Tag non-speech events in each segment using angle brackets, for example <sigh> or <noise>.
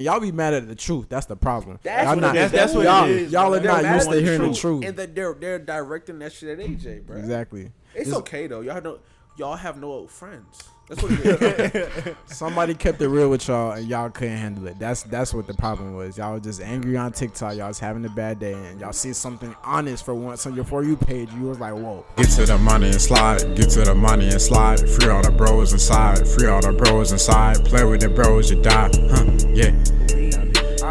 Y'all be mad at the truth. That's the problem. That's y'all what not, it is. That's what y'all, is, y'all are not used to hearing the truth. and that they're they're directing that shit at AJ, bro. Exactly. It's Just- okay though. Y'all y'all have no old friends. That's what it is. <laughs> Somebody kept it real with y'all, and y'all couldn't handle it. That's that's what the problem was. Y'all was just angry on TikTok. Y'all was having a bad day, and y'all see something honest for once on your for you page. You was like, whoa. Get to the money and slide, get to the money and slide. Free all the bros inside, free all the bros inside. Play with the bros, you die, huh? Yeah.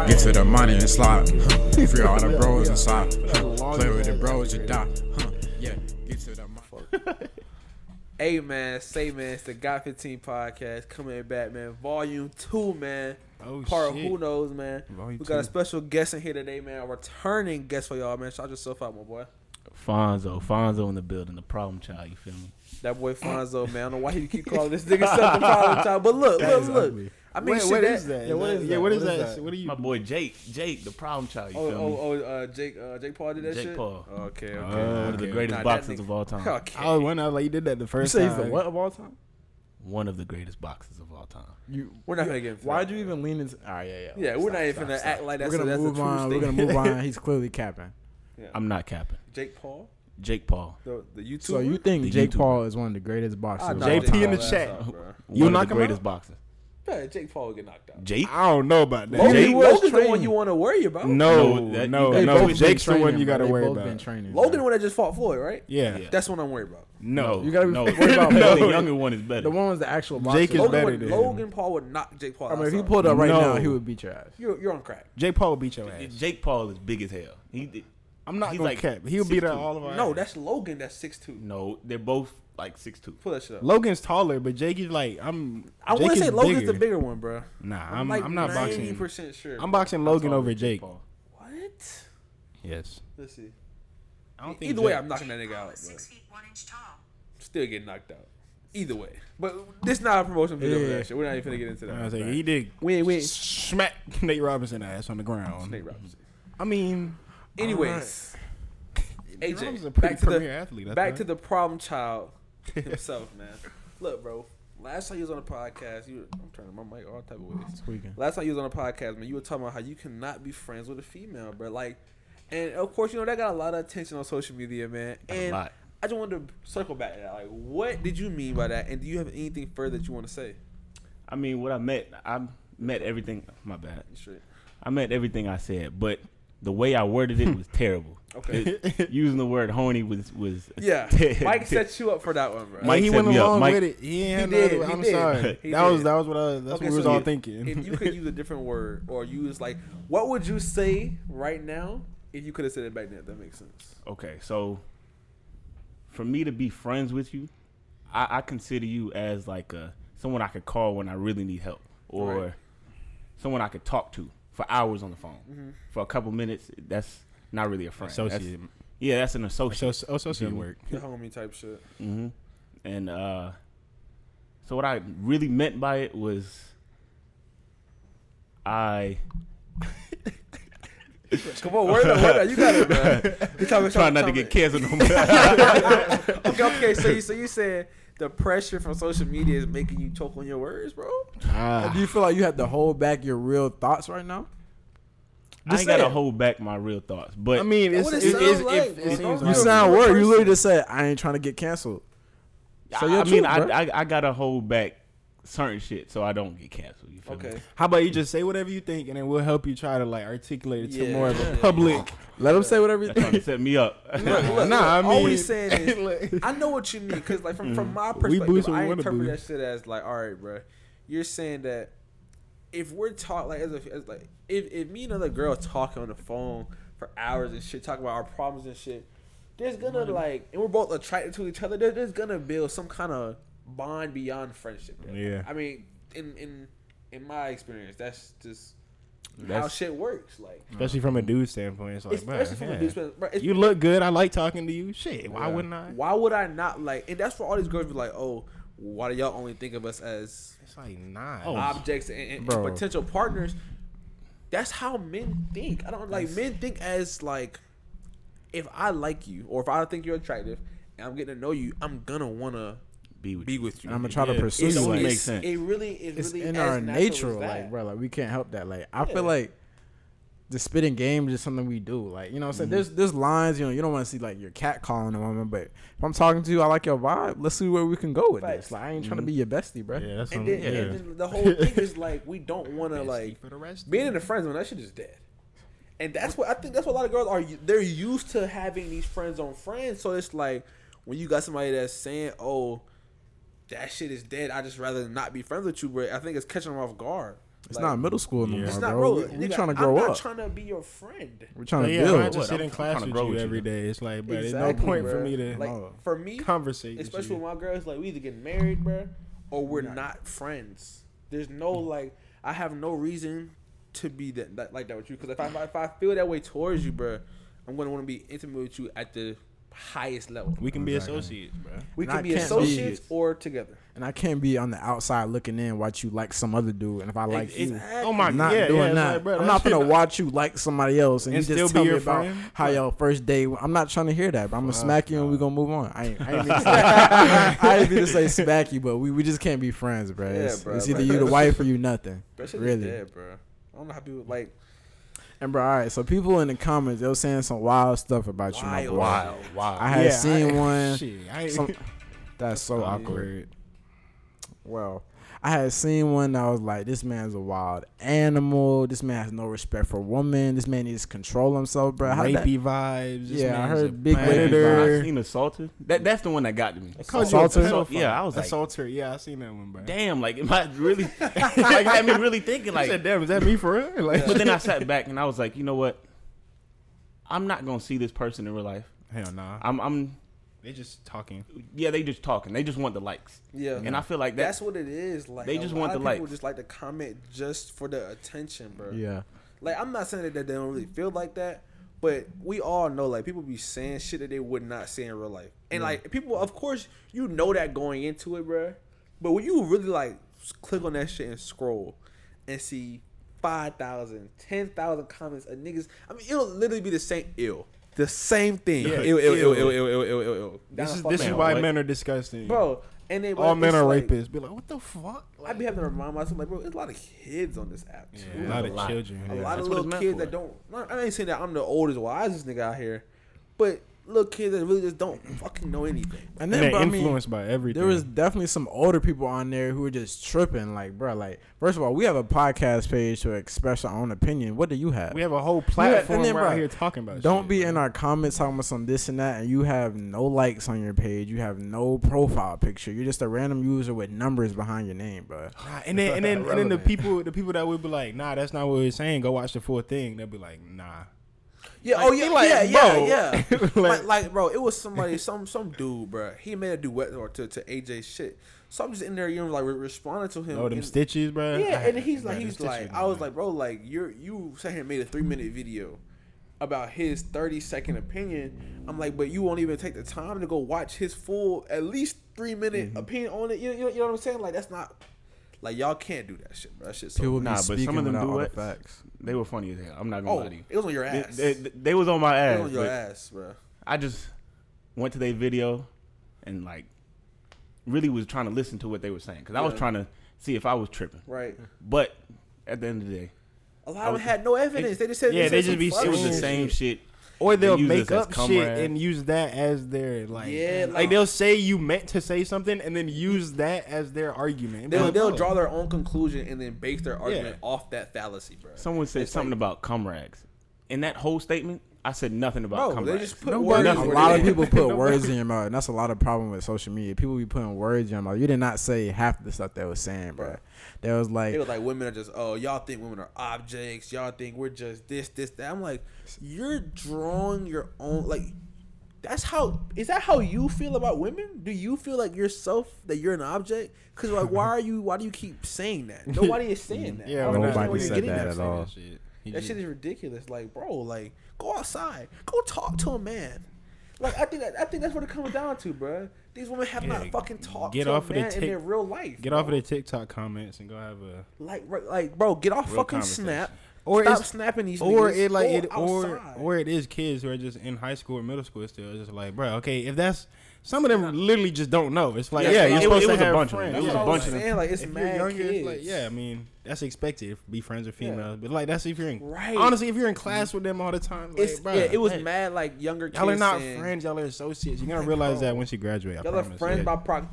Get to the money and slide, huh? Free all the bros inside, huh? Play with the bros, you die, huh? Yeah. Get to the money. <laughs> <laughs> hey man, say man, it's the Got 15 podcast coming back, man. Volume two, man. Oh, Part of shit. who knows, man. Volume we got a special guest in here today, man. A returning guest for y'all, man. Shout yourself out, my boy. Fonzo, Fonzo in the building, the problem child. You feel me? That boy Fonzo, man. I don't know why he keep calling this nigga something the problem <laughs> child. But look, That look, look. ugly. I mean, Wait, shit, what that, is that? Yeah, what is Yeah, that? what is What is that? that? What are you? My boy Jake, Jake, the problem child. You Oh, feel oh, me? oh, uh, Jake, uh, Jake Paul did that Jake shit. Paul. Okay, okay. Uh, One of the greatest Nah, boxers nigga- of all time. Okay. I was wondering, I was like, you did that the You first say he's time. the what of all time? One of the greatest boxers of all time. You. We're not gonna get Why'd that. you even lean into? All right, yeah, yeah. Yeah, we're not even gonna act like that's We're gonna that's move on. We're gonna move on. <laughs> He's clearly capping. I'm not capping. Jake Paul, Jake Paul. the the YouTuber. So you think Jake YouTuber. Paul is one of the greatest boxers? I of knock all JP in the chat. ass. You One knock of the greatest out? Boxers. Yeah, Jake Paul will get knocked out. Jake. I don't know about that. Logan, Jake was Logan's the one you want to worry about. No, No, that- no, no. both been Jake's the one you got to worry both about. Been training. Logan, the bro. one that just fought Floyd, right? Yeah. Yeah. That's what I'm worried about. No. You gotta be no. worried about <laughs> no. The younger one is better. The one was the actual boxer. Jake is Logan, better would, than him. Logan Paul would knock Jake Paul. I mean, if he outside. pulled up right No. now, he would beat your ass. you're you're on crack. Jake Paul will beat your ass. Jake Paul is big as hell. He did. I'm not He's gonna like cap. He'll beat all of our No, that's Logan. That's six two. No, they're both like six two. Pull that shit up. Logan's taller, but Jake is like I'm. I Jake want to is say Logan's bigger. the bigger one, bro. Nah, I'm, I'm. like I'm not ninety boxing. percent sure. I'm boxing Logan over Jake. Paul. What? Yes. Let's see. I don't think Either way, I'm knocking that nigga out. Six feet one inch tall. still getting knocked out. Either way, but <laughs> this not a promotion video for that shit. We're not even gonna get into that. I that. was like, he did We ain't, we ain't. smack Nate Robinson ass on the ground. Nate Robinson. I mean, Anyways, Nate Robinson's a AJ, pretty back to the athlete. Back thought. to the problem child <laughs> himself, man. Look, bro. Last time you was on a podcast, you I'm turning my mic all type of ways. Squeaking. Last time you was on a podcast, man, you were talking about how you cannot be friends with a female, bro. Like, and of course, you know that got a lot of attention on social media, man. And. I just wanted to circle back to that. Like, what did you mean by that? And do you have anything further that you want to say? I mean, what I met, I met everything. My bad. Straight. I meant everything I said, but the way I worded it <laughs> was terrible. Okay. It- <laughs> using the word horny was was <laughs> Yeah, Mike set you up for that one, bro. Mike he went along Mike- with it. He, ain't He did, he I'm did. sorry. He that was did. that was what I, that's Okay, what we was so all you- thinking. if you could use a different word or use like, what would you say right now if you could have said it back then? That makes sense. Okay, so for me to be friends with you, I, I consider you as like a someone I could call when I really need help, or Right. someone I could talk to for hours on the phone Mm-hmm. for a couple minutes. That's not really a friend. That's- yeah, that's an associate. Associ- associate work. The homie type shit. hmm And uh, so what I really meant by it was, I <laughs> Come on, word up, word up. You got it, bro. <laughs> You talking, try not to talking- get canceled no more. <laughs> okay, okay. So you, so you said the pressure from social media is making you choke on your words, bro? Ah, Do you feel like you have to hold back your real thoughts right now? I Just ain't gotta it. hold back my real thoughts, but I mean, it's, what it it, it's, like, it, bro. it seems You like- sound a worried. You literally just said, "I ain't trying to get canceled." So I, your I mean, truth, I. I I gotta hold back certain shit so I don't get canceled. You feel me? How about you just say whatever you think, and then we'll help you try to like articulate it to Yeah. more of Yeah. a public. Let them say whatever he That's trying to thinks. set me up. <laughs> Look, look, Nah, I look, all we mean- saying <laughs> is, I know what you mean, cause like from from mm. my We perspective, boost what we I wanna interpret boost. that shit as like, all right, bro, you're saying that if we're talk like as, a, as like if if me and another girl talking on the phone for hours and shit, talking about our problems and shit, there's gonna like, and we're both attracted to each other. There, there's gonna build some kind of bond beyond friendship. bro. Yeah. I mean, in in in my experience, that's just how shit works. Like, Especially from a dude standpoint, it's like, especially bruh, from yeah. a dude's perspective, bro, it's- you look good. I like talking to you. Shit, why Yeah. wouldn't I? Why would I not like? And that's where all these girls be like, "Oh, why do y'all only think of us as It's like nah. Oh, objects and, and- and potential partners?" That's how men think. I don't like men think as like, if I like you or if I think you're attractive and I'm getting to know you, I'm gonna wanna be with be you. with you. And I'm gonna try to pursue It you. don't Like, make it's- sense. It really is. it's really in our natural nature, like bro, like we can't help that. Like I Yeah. feel like the spitting game is just something we do. Like you know, what I'm saying Mm-hmm. there's there's lines. You know, you don't want to see like your cat calling a woman, but if I'm talking to you, I like your vibe. Let's see where we can go with Facts. this. Like I ain't trying to be your bestie, bro. Yeah, that's And then, yeah. and then the whole thing is <laughs> like we don't want to like for the rest. being in the friends zone. That shit is dead. And that's what I think. That's what a lot of girls are. They're used to having these friends on friends. So it's like when you got somebody that's saying, "Oh, that shit is dead," I just rather not be friends with you. But I think it's catching them off guard. It's Like, not middle school no Yeah. more, It's not, bro. we, nigga, we trying to I'm grow not up. trying to be your friend. We're trying But to yeah, I build. have to sit in class with you with you, every It's like, but there's no Exactly, point for me to like No. for me, conversate. with especially you. with my girls, like we either get married, bro, or we're not friends. There's no like, I have no reason to be that, that like that with you. Because if I if I feel that way towards you, bro, I'm gonna want to be intimate with you at the highest level. we can be Exactly. associates, bro. We And can I be can't associates be- or together. And I can't be on the outside looking in, watch you like some other dude, and if I like you. Exactly. Oh my I'm not yeah, doing yeah, that. like, bro, I'm not shit gonna watch you like somebody else and, And you still just be tell me your about friend? how your first day. I'm not trying to hear that. But I'm gonna Fuck smack you and no. we gonna move on. I ain't, I ain't mean to say, <laughs> <laughs> I ain't mean to say smack you, but we, we just can't be friends, bro. Yeah, It's, bro, it's either like- you the wife or you nothing. That shit Really. is dead, bro. I don't know how people like And bro, all right. So people in the comments, they were saying some wild stuff about you, my Wild. boy. Wow, wow. I had Yeah, seen I- <laughs> one. Shit, I Some, that's so Oh, yeah. awkward. Well, I had seen one that was like, this man's a wild animal. This man has no respect for women. This man needs to control himself, bro. How that, rapey vibes. This Yeah, I heard big Man, predator. I seen assaulter. That that's the one that got to me. Called you a Assaulter? Yeah, I was like- assaulter. Yeah, I seen that one, bro. Damn, like am I really? <laughs> like had me really thinking like. said, damn, is that me for real? <laughs> Like, But then I sat back and I was like, you know what? I'm not gonna see this person in real life. hell nah. I'm, I'm, They just talking. yeah, they just talking. They just want the likes, yeah. and I feel like that's that's what it is. Like They a just lot want of the people likes. just like to comment just for the attention, bro. Yeah. Like I'm not saying that they don't really feel like that, but we all know like people be saying shit that they would not say in real life, and like people, of course, you know that going into it, bro. But when you really like click on that shit and scroll and see 5,000, 10,000 comments of niggas, I mean, it'll literally be the same ill, the same thing. Yeah. This is this is why what? men are disgusting, bro. And they All men are like- rapists. Be like, what the fuck? I'd be having to remind myself, like, bro, there's a lot of kids on this app. Too. Yeah, a lot a of lot. children. A yeah. lot of That's what little kids for. that don't. not- I ain't saying that I'm the oldest, wisest nigga out here, but little kids that really just don't fucking know anything. And And then, they're bro, I mean, influenced by everything. there was definitely some older people on there who were just tripping. Like, bro, like, first of all, we have a podcast page to express our own opinion. What do you have? we have a whole and platform then, we're bro, out here talking about. Don't shit, be bro. in our comments talking about some this and that, and you have no likes on your page. You have no profile picture. You're just a random user with numbers behind your name, bro. Nah, and then and then and then the people the people that would be like, nah, that's not what we're saying. Go watch the full thing. They'll be like, nah. Yeah, Like, oh yeah, like, yeah, bro. yeah, yeah. <laughs> Like- like, like, bro, it was somebody, <laughs> some some dude, bro. He made a duet or to, to AJ shit. So I'm just in there, you know, like re- responding to him. Oh, them and- stitches, bro. Yeah, and he's like, he's like, I was like, bro, like you're you sat here and made a three minute video about his 30 second opinion. I'm like, but you won't even take the time to go watch his full at least three minute Mm-hmm. opinion on it. You, you, know, you know what I'm saying? Like that's not like y'all can't do that shit, bro. That shit's so People be Nah, but speaking some of them without all the duets- facts. they were funny as hell. I'm not gonna Oh, lie to you. it was on your ass. they, they was on my ass. it ass. was on your ass, bro. I just went to their video and like really was trying to listen to what they were saying because I was trying to see if I was tripping. Right. But at the end of the day, A lot of them had no evidence. They just said Yeah, said they just be- it was the same shit. Or they'll They make up shit and use that as their like. Yeah, like, like- they'll say you meant to say something and then use that as their argument. They'll, But, they'll draw their own conclusion and then base their argument Yeah. off that fallacy, bro. Someone said It's something like- about cum rags. In that whole statement, I said nothing about Bro, cum they just put Nobody- words a lot of people put <laughs> words in your mouth, and that's a lot of problem with social media. People be putting words in your mouth. You did not say half the stuff they was saying, bro. Bro. There was like, It was like women are just oh y'all think women are objects y'all think we're just this this that I'm like you're drawing your own like that's how is that how you feel about women do you feel like yourself that you're an object because like why are you why do you keep saying that <laughs> nobody is saying that Yeah, don't we're not- understand Nobody where you're said that that at all. Shit. He that shit is ridiculous like bro like go outside go talk to a man like I think that, I think that's what it comes down to, bro. These women have Yeah, not fucking talked get to off a of the man in their real life. Get bro. off of the TikTok comments and go have a. Like, right- like, bro, get off fucking. Snap. Or Stop it's snapping these or it like it or outside. or it is kids who are just in high school or middle school still. It's just like, bro, okay, if that's some of them literally just don't know. It's like, Yeah, yeah, you're it supposed to it was a have bunch of them. friends. It was a Yeah. Bunch of them. Like it's if mad younger, kids. it's like, yeah, I mean, that's expected. Be friends with Yeah. females, but like that's if you're in. Right. Honestly, if you're in class mm-hmm. with them all the time, like, It's bro, yeah. It was hey, mad like younger. Y'all are not saying, friends. Y'all are associates. You're gonna realize bro, that once you graduate. I Y'all are friends Yeah. by proc.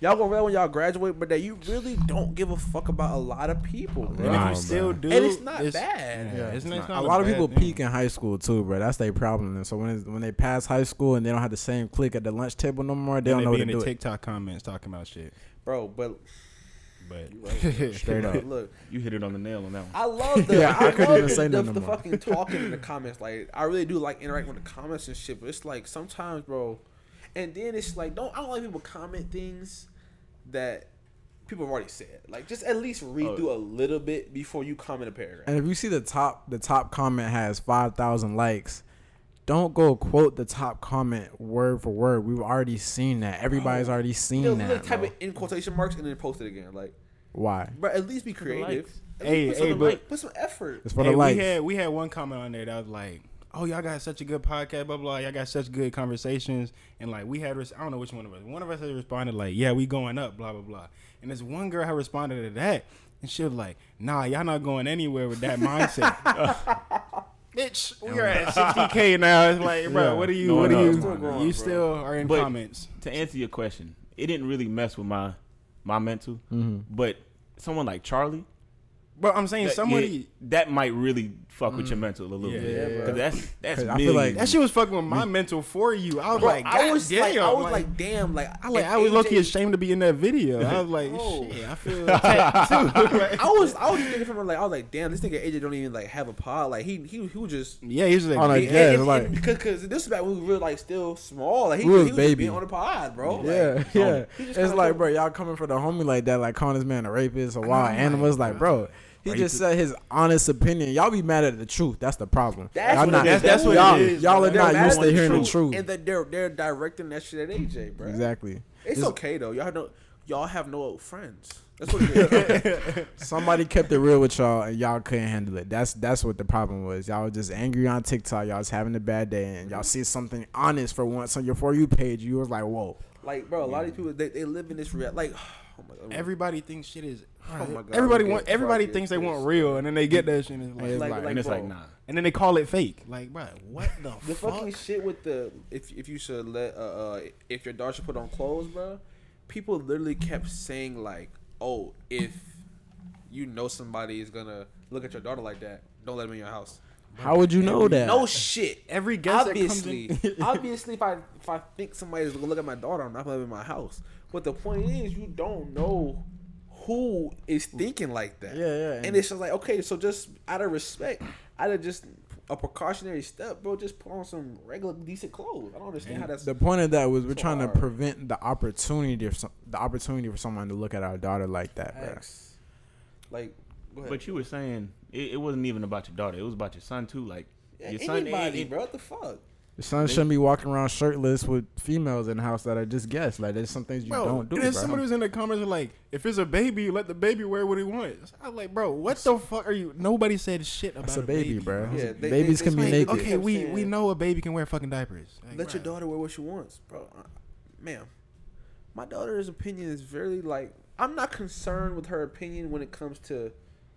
Y'all gonna realize when y'all graduate, but that you really don't give a fuck about a lot of people, bro. And if you still do, And it's not bad. Yeah, it's, it's a not lot of people thing. peak in high school too, bro. That's their problem. And so when it's, when they pass high school and they don't have the same click at the lunch table no more, they Then don't know they what be to in do. the it. TikTok comments talking about shit. bro. But But <laughs> <laughs> Straight up. <laughs> look, You hit it on the nail on that one. I love the Yeah, I I, couldn't love even the, say the, nothing the fucking talking in the comments. Like I really do like interacting with the comments and shit. But it's like sometimes, bro. And then it's like don't I don't like people comment things that people have already said. Like just at least read Oh. through a little bit before you comment a paragraph. And if you see the top, the top comment has five thousand likes. Don't go quote the top comment word for word. We've already seen that. Everybody's Bro, already seen You know, that. literally type bro. it in quotation marks and then post it again. Like, Why? but at least be creative. Hey, least hey, put, some, but- like, put some effort. It's for hey, the likes. we had we had one comment on there that was like, "Oh, y'all got such a good podcast, blah blah. Y'all got such good conversations." And like we had, res- I don't know which one of us. One of us had responded like, "Yeah, we going up, blah blah blah." And this one girl had responded to that, and she was like, "Nah, y'all not going anywhere with that <laughs> mindset." <laughs> Bitch, we are at 60k now. It's like, bro, Yeah. what are you? No, what no, are you? still growing, you bro. still are in But- comments. to answer your question, it didn't really mess with my my mental, Mm-hmm. but someone like Charlie, But I'm saying that, somebody. yeah, that might really fuck with your mm. mental a little Yeah, bit. yeah, Because that's <laughs> that's 'Cause I feel like- that shit was fucking with my mental for you. I was Bro, like, I was God like, damn, I was like, damn, like, I like I was low AJ key ashamed to be in that video. I was like, Bro. shit, I feel <laughs> attacked too. <laughs> Like, I was, I was thinking from like, I was like, damn, this nigga AJ don't even like have a pod. Like, he, he, he was just. yeah, he's just like, Oh, like, yeah, and- like- because cause this is back when we were like still small. Like he, We was he was baby. just being on the pod, bro. Yeah, Like, yeah. It's like, bro, y'all coming for the homie like that, like calling this man a rapist or wild know, animal. It's like, bro, he just said his honest opinion. Y'all be mad at the truth. That's the problem. That's y'all what not, it is. That's what y'all, it is, y'all bro. are They're not mad used at to the hearing the truth. and that they're they're directing that shit at AJ, bro. Exactly. It's Just- okay though. Y'all don't. Y'all have no friends. That's what it is. <laughs> Somebody kept it real with y'all, and y'all couldn't handle it. That's that's what the problem was. Y'all was just angry on TikTok. Y'all was having a bad day, and y'all see something honest for once on your for you page. You was like, whoa. like, bro, a lot of these people they, they live in this real like. <sighs> Oh my God. everybody thinks shit is. Oh my God, everybody look want. Everybody thinks they want real, and then they get that shit, and it's like, It's like, like- like, and it's bro, like, nah. and then they call it fake. Like, bro, what the, fuck? The fuck? fucking shit with the if if you should let uh, uh if your daughter should put on clothes, bro. People literally kept saying like, oh, if you know somebody is gonna look at your daughter like that, don't let them in your house. How would you know that? No shit. Every guest that comes obviously, in- <laughs> obviously, if I if I think somebody's gonna look at my daughter, I'm not gonna let them in my house. But the point is, you don't know who is thinking like that. Yeah, yeah, And, and- it's just like, okay, so just out of respect, out of just a precautionary step, bro, just put on some regular decent clothes. I don't understand how that's. The point of that was we're So trying to prevent the opportunity of some, the opportunity for someone to look at our daughter like that, bro. Like, go ahead. But you were saying it, it wasn't even about your daughter. It was about your son too. Like Yeah, your son, anybody, it- it- bro, what the fuck? Your son shouldn't be walking around shirtless with females in the house that are just guests. Like there's some things you Bro, don't do, and then bro. somebody was in the comments like, if it's a baby, let the baby wear what he wants. I was like, bro, what the fuck are you? Nobody said shit about That's a baby, bro. Yeah, they- Babies they- can be they- naked. Okay, we we know a baby can wear fucking diapers. Like, Let your daughter wear what she wants, bro. Uh, Ma'am, my daughter's opinion is very like I'm not concerned with her opinion when it comes to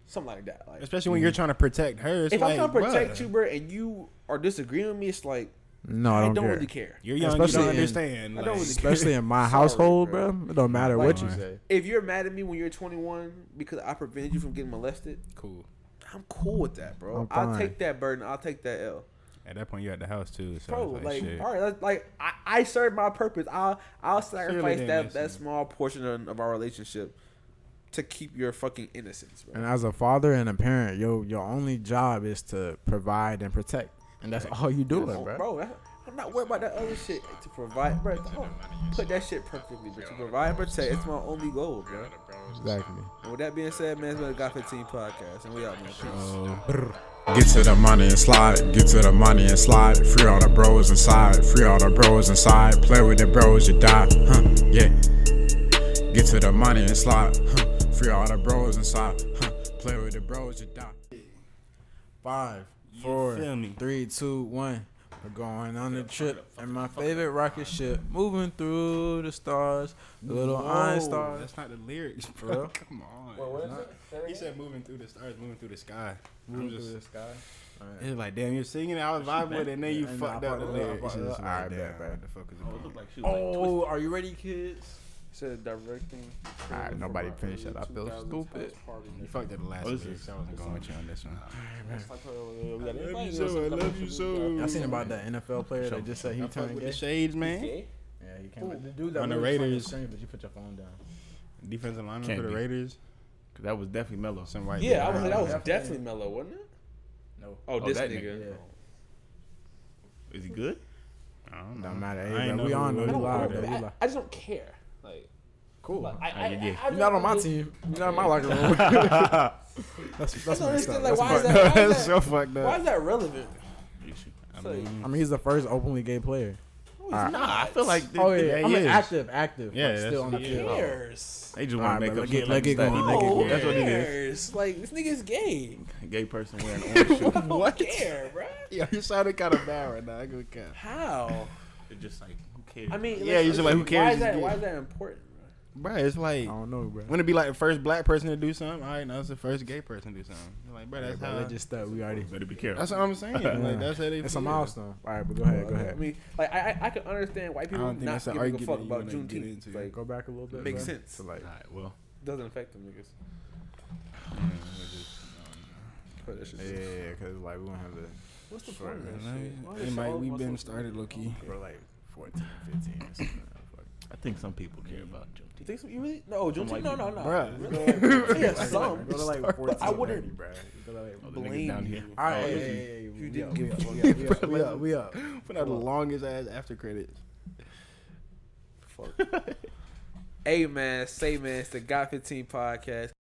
something like that. Like Especially when you're trying to protect her. It's if like, I'm trying to protect bruh, you, bro, and you are disagreeing with me, it's like No, I I don't, I don't care. really care. You're young, Especially you don't in- understand. I don't like- really Especially in my <laughs> Sorry, household, bro. bro. It don't matter Like- what you say. If you're mad at me when you're 21 because I prevented you from getting molested, cool. I'm cool with that, bro. I'm I'll take that burden. I'll take that L. At that point, you're at the house too. So Bro, it's like, shit. all right, that's- like I, I served my purpose. I'll I'll sacrifice didn't that that small portion of, of our relationship to keep your fucking innocence, bro. And as a father and a parent, your your only job is to provide and protect, and that's all you doing, Oh, bro. bro, I'm not worried about that other shit. To provide, bro, don't put that shit perfectly, but to provide and protect, it's my only goal, bro. Exactly. And with that being said, man, it's been a Got 15 podcast, and we out, man. Peace. Oh, get to the money and slide, get to the money and slide. Free all the bros inside, free all the bros inside. Play with the bros, you die, huh? Yeah. Get to the money and slide, huh? Free all the bros inside, huh? Play with the bros, you die. Five, You four, feel me? three, two, one. We're going on a trip in my favorite rocket ship, moving through the stars, the little iron stars. That's not the lyrics, bro. <laughs> Come on. Wait, what is it? Not- it He said moving through the stars, moving through the sky. Moving I'm just, through the sky. Alright. it's like, damn, you're singing. It. I was vibing with it, and then you Yeah, I know, fucked up the fucked it up, I lyrics. fucked it It's up. like, Alright, damn, bet, bet. the fuck is it Oh, it about? looked like she was like Oh, are you ready, kids? Said directing. Alright, nobody finished it. I feel stupid. You fucked up the last this I wasn't going with you on this one. Uh, I love you so, I love you so. Y'all seen about that NFL player that just said he turned gay? shades, man. Yeah, he came. The dude that On the was Raiders. screen, but you put your phone down. Defensive lineman Can't for the be. Raiders. 'Cause that was definitely mellow. Some white. Yeah, I was that was Definitely. definitely mellow, wasn't it? No. Oh, Oh, this that nigga. Yeah. Is he good? I don't know. Don't matter. I Hey, ain't bro, we know on who though. We I- though. We I, live. I just don't care. Like, Cool. like, I, I, yeah, yeah. I, I You're not on my team. You're not in my locker room. <laughs> <laughs> that's that's don't messed understand, up. like, That's why is that- why is That's so fucked Why is that relevant? I mean, I mean, he's the first openly gay player. Nah, Nah, I feel like Oh they, yeah, yeah, I mean active, active. Yeah, like, still on the who field. is. cares? they just want right, to make but up let get- let get going, No, let get who going. That's what it is. cares? Like this nigga's gay. A <laughs> gay person wearing orange shoes. I don't care, bro. yeah, you sounded kind of bad right now. I go cap. How? It's just like who cares? I mean, Yeah, you're just like, who cares? Why is that? Why is that important, bro? Bro, it's like I don't know, bro. when it be like the first black person to do something. All right, now it's the first gay person to do something. You're like, bro, that's bro, how. they just stuck. We already. better be careful. That's what I'm saying. like <laughs> that's how they. It's a milestone. All right, but go ahead. Go ahead. I ahead. mean, like I, I, I can understand white people don't think that's an giving a argument fuck about wanna get Juneteenth. into. Like, Go back a little bit. Makes bro. sense. So, like, All right, well, doesn't affect them niggas. We're just- But that shit yeah, just- yeah, because like we gonna have the What's the Short, point of that man. Hey, Mike, we of us been started low key. for like 14, 15 or something. Fuck. I think some people care about You think so? You really? No, Juneteenth. white No, no, no. Bruh. Yeah, <laughs> some. Go to like But 14, I wouldn't 30, bro. Go to like. Oh, blame down you. here. All right, Oh, yeah, this yeah, is- yeah, yeah, You we didn't up, give <laughs> we up, we up, we up, we up, we up. Put out the longest ass after credits. <laughs> Fuck. hey man, say man, it's the Got 15 podcast.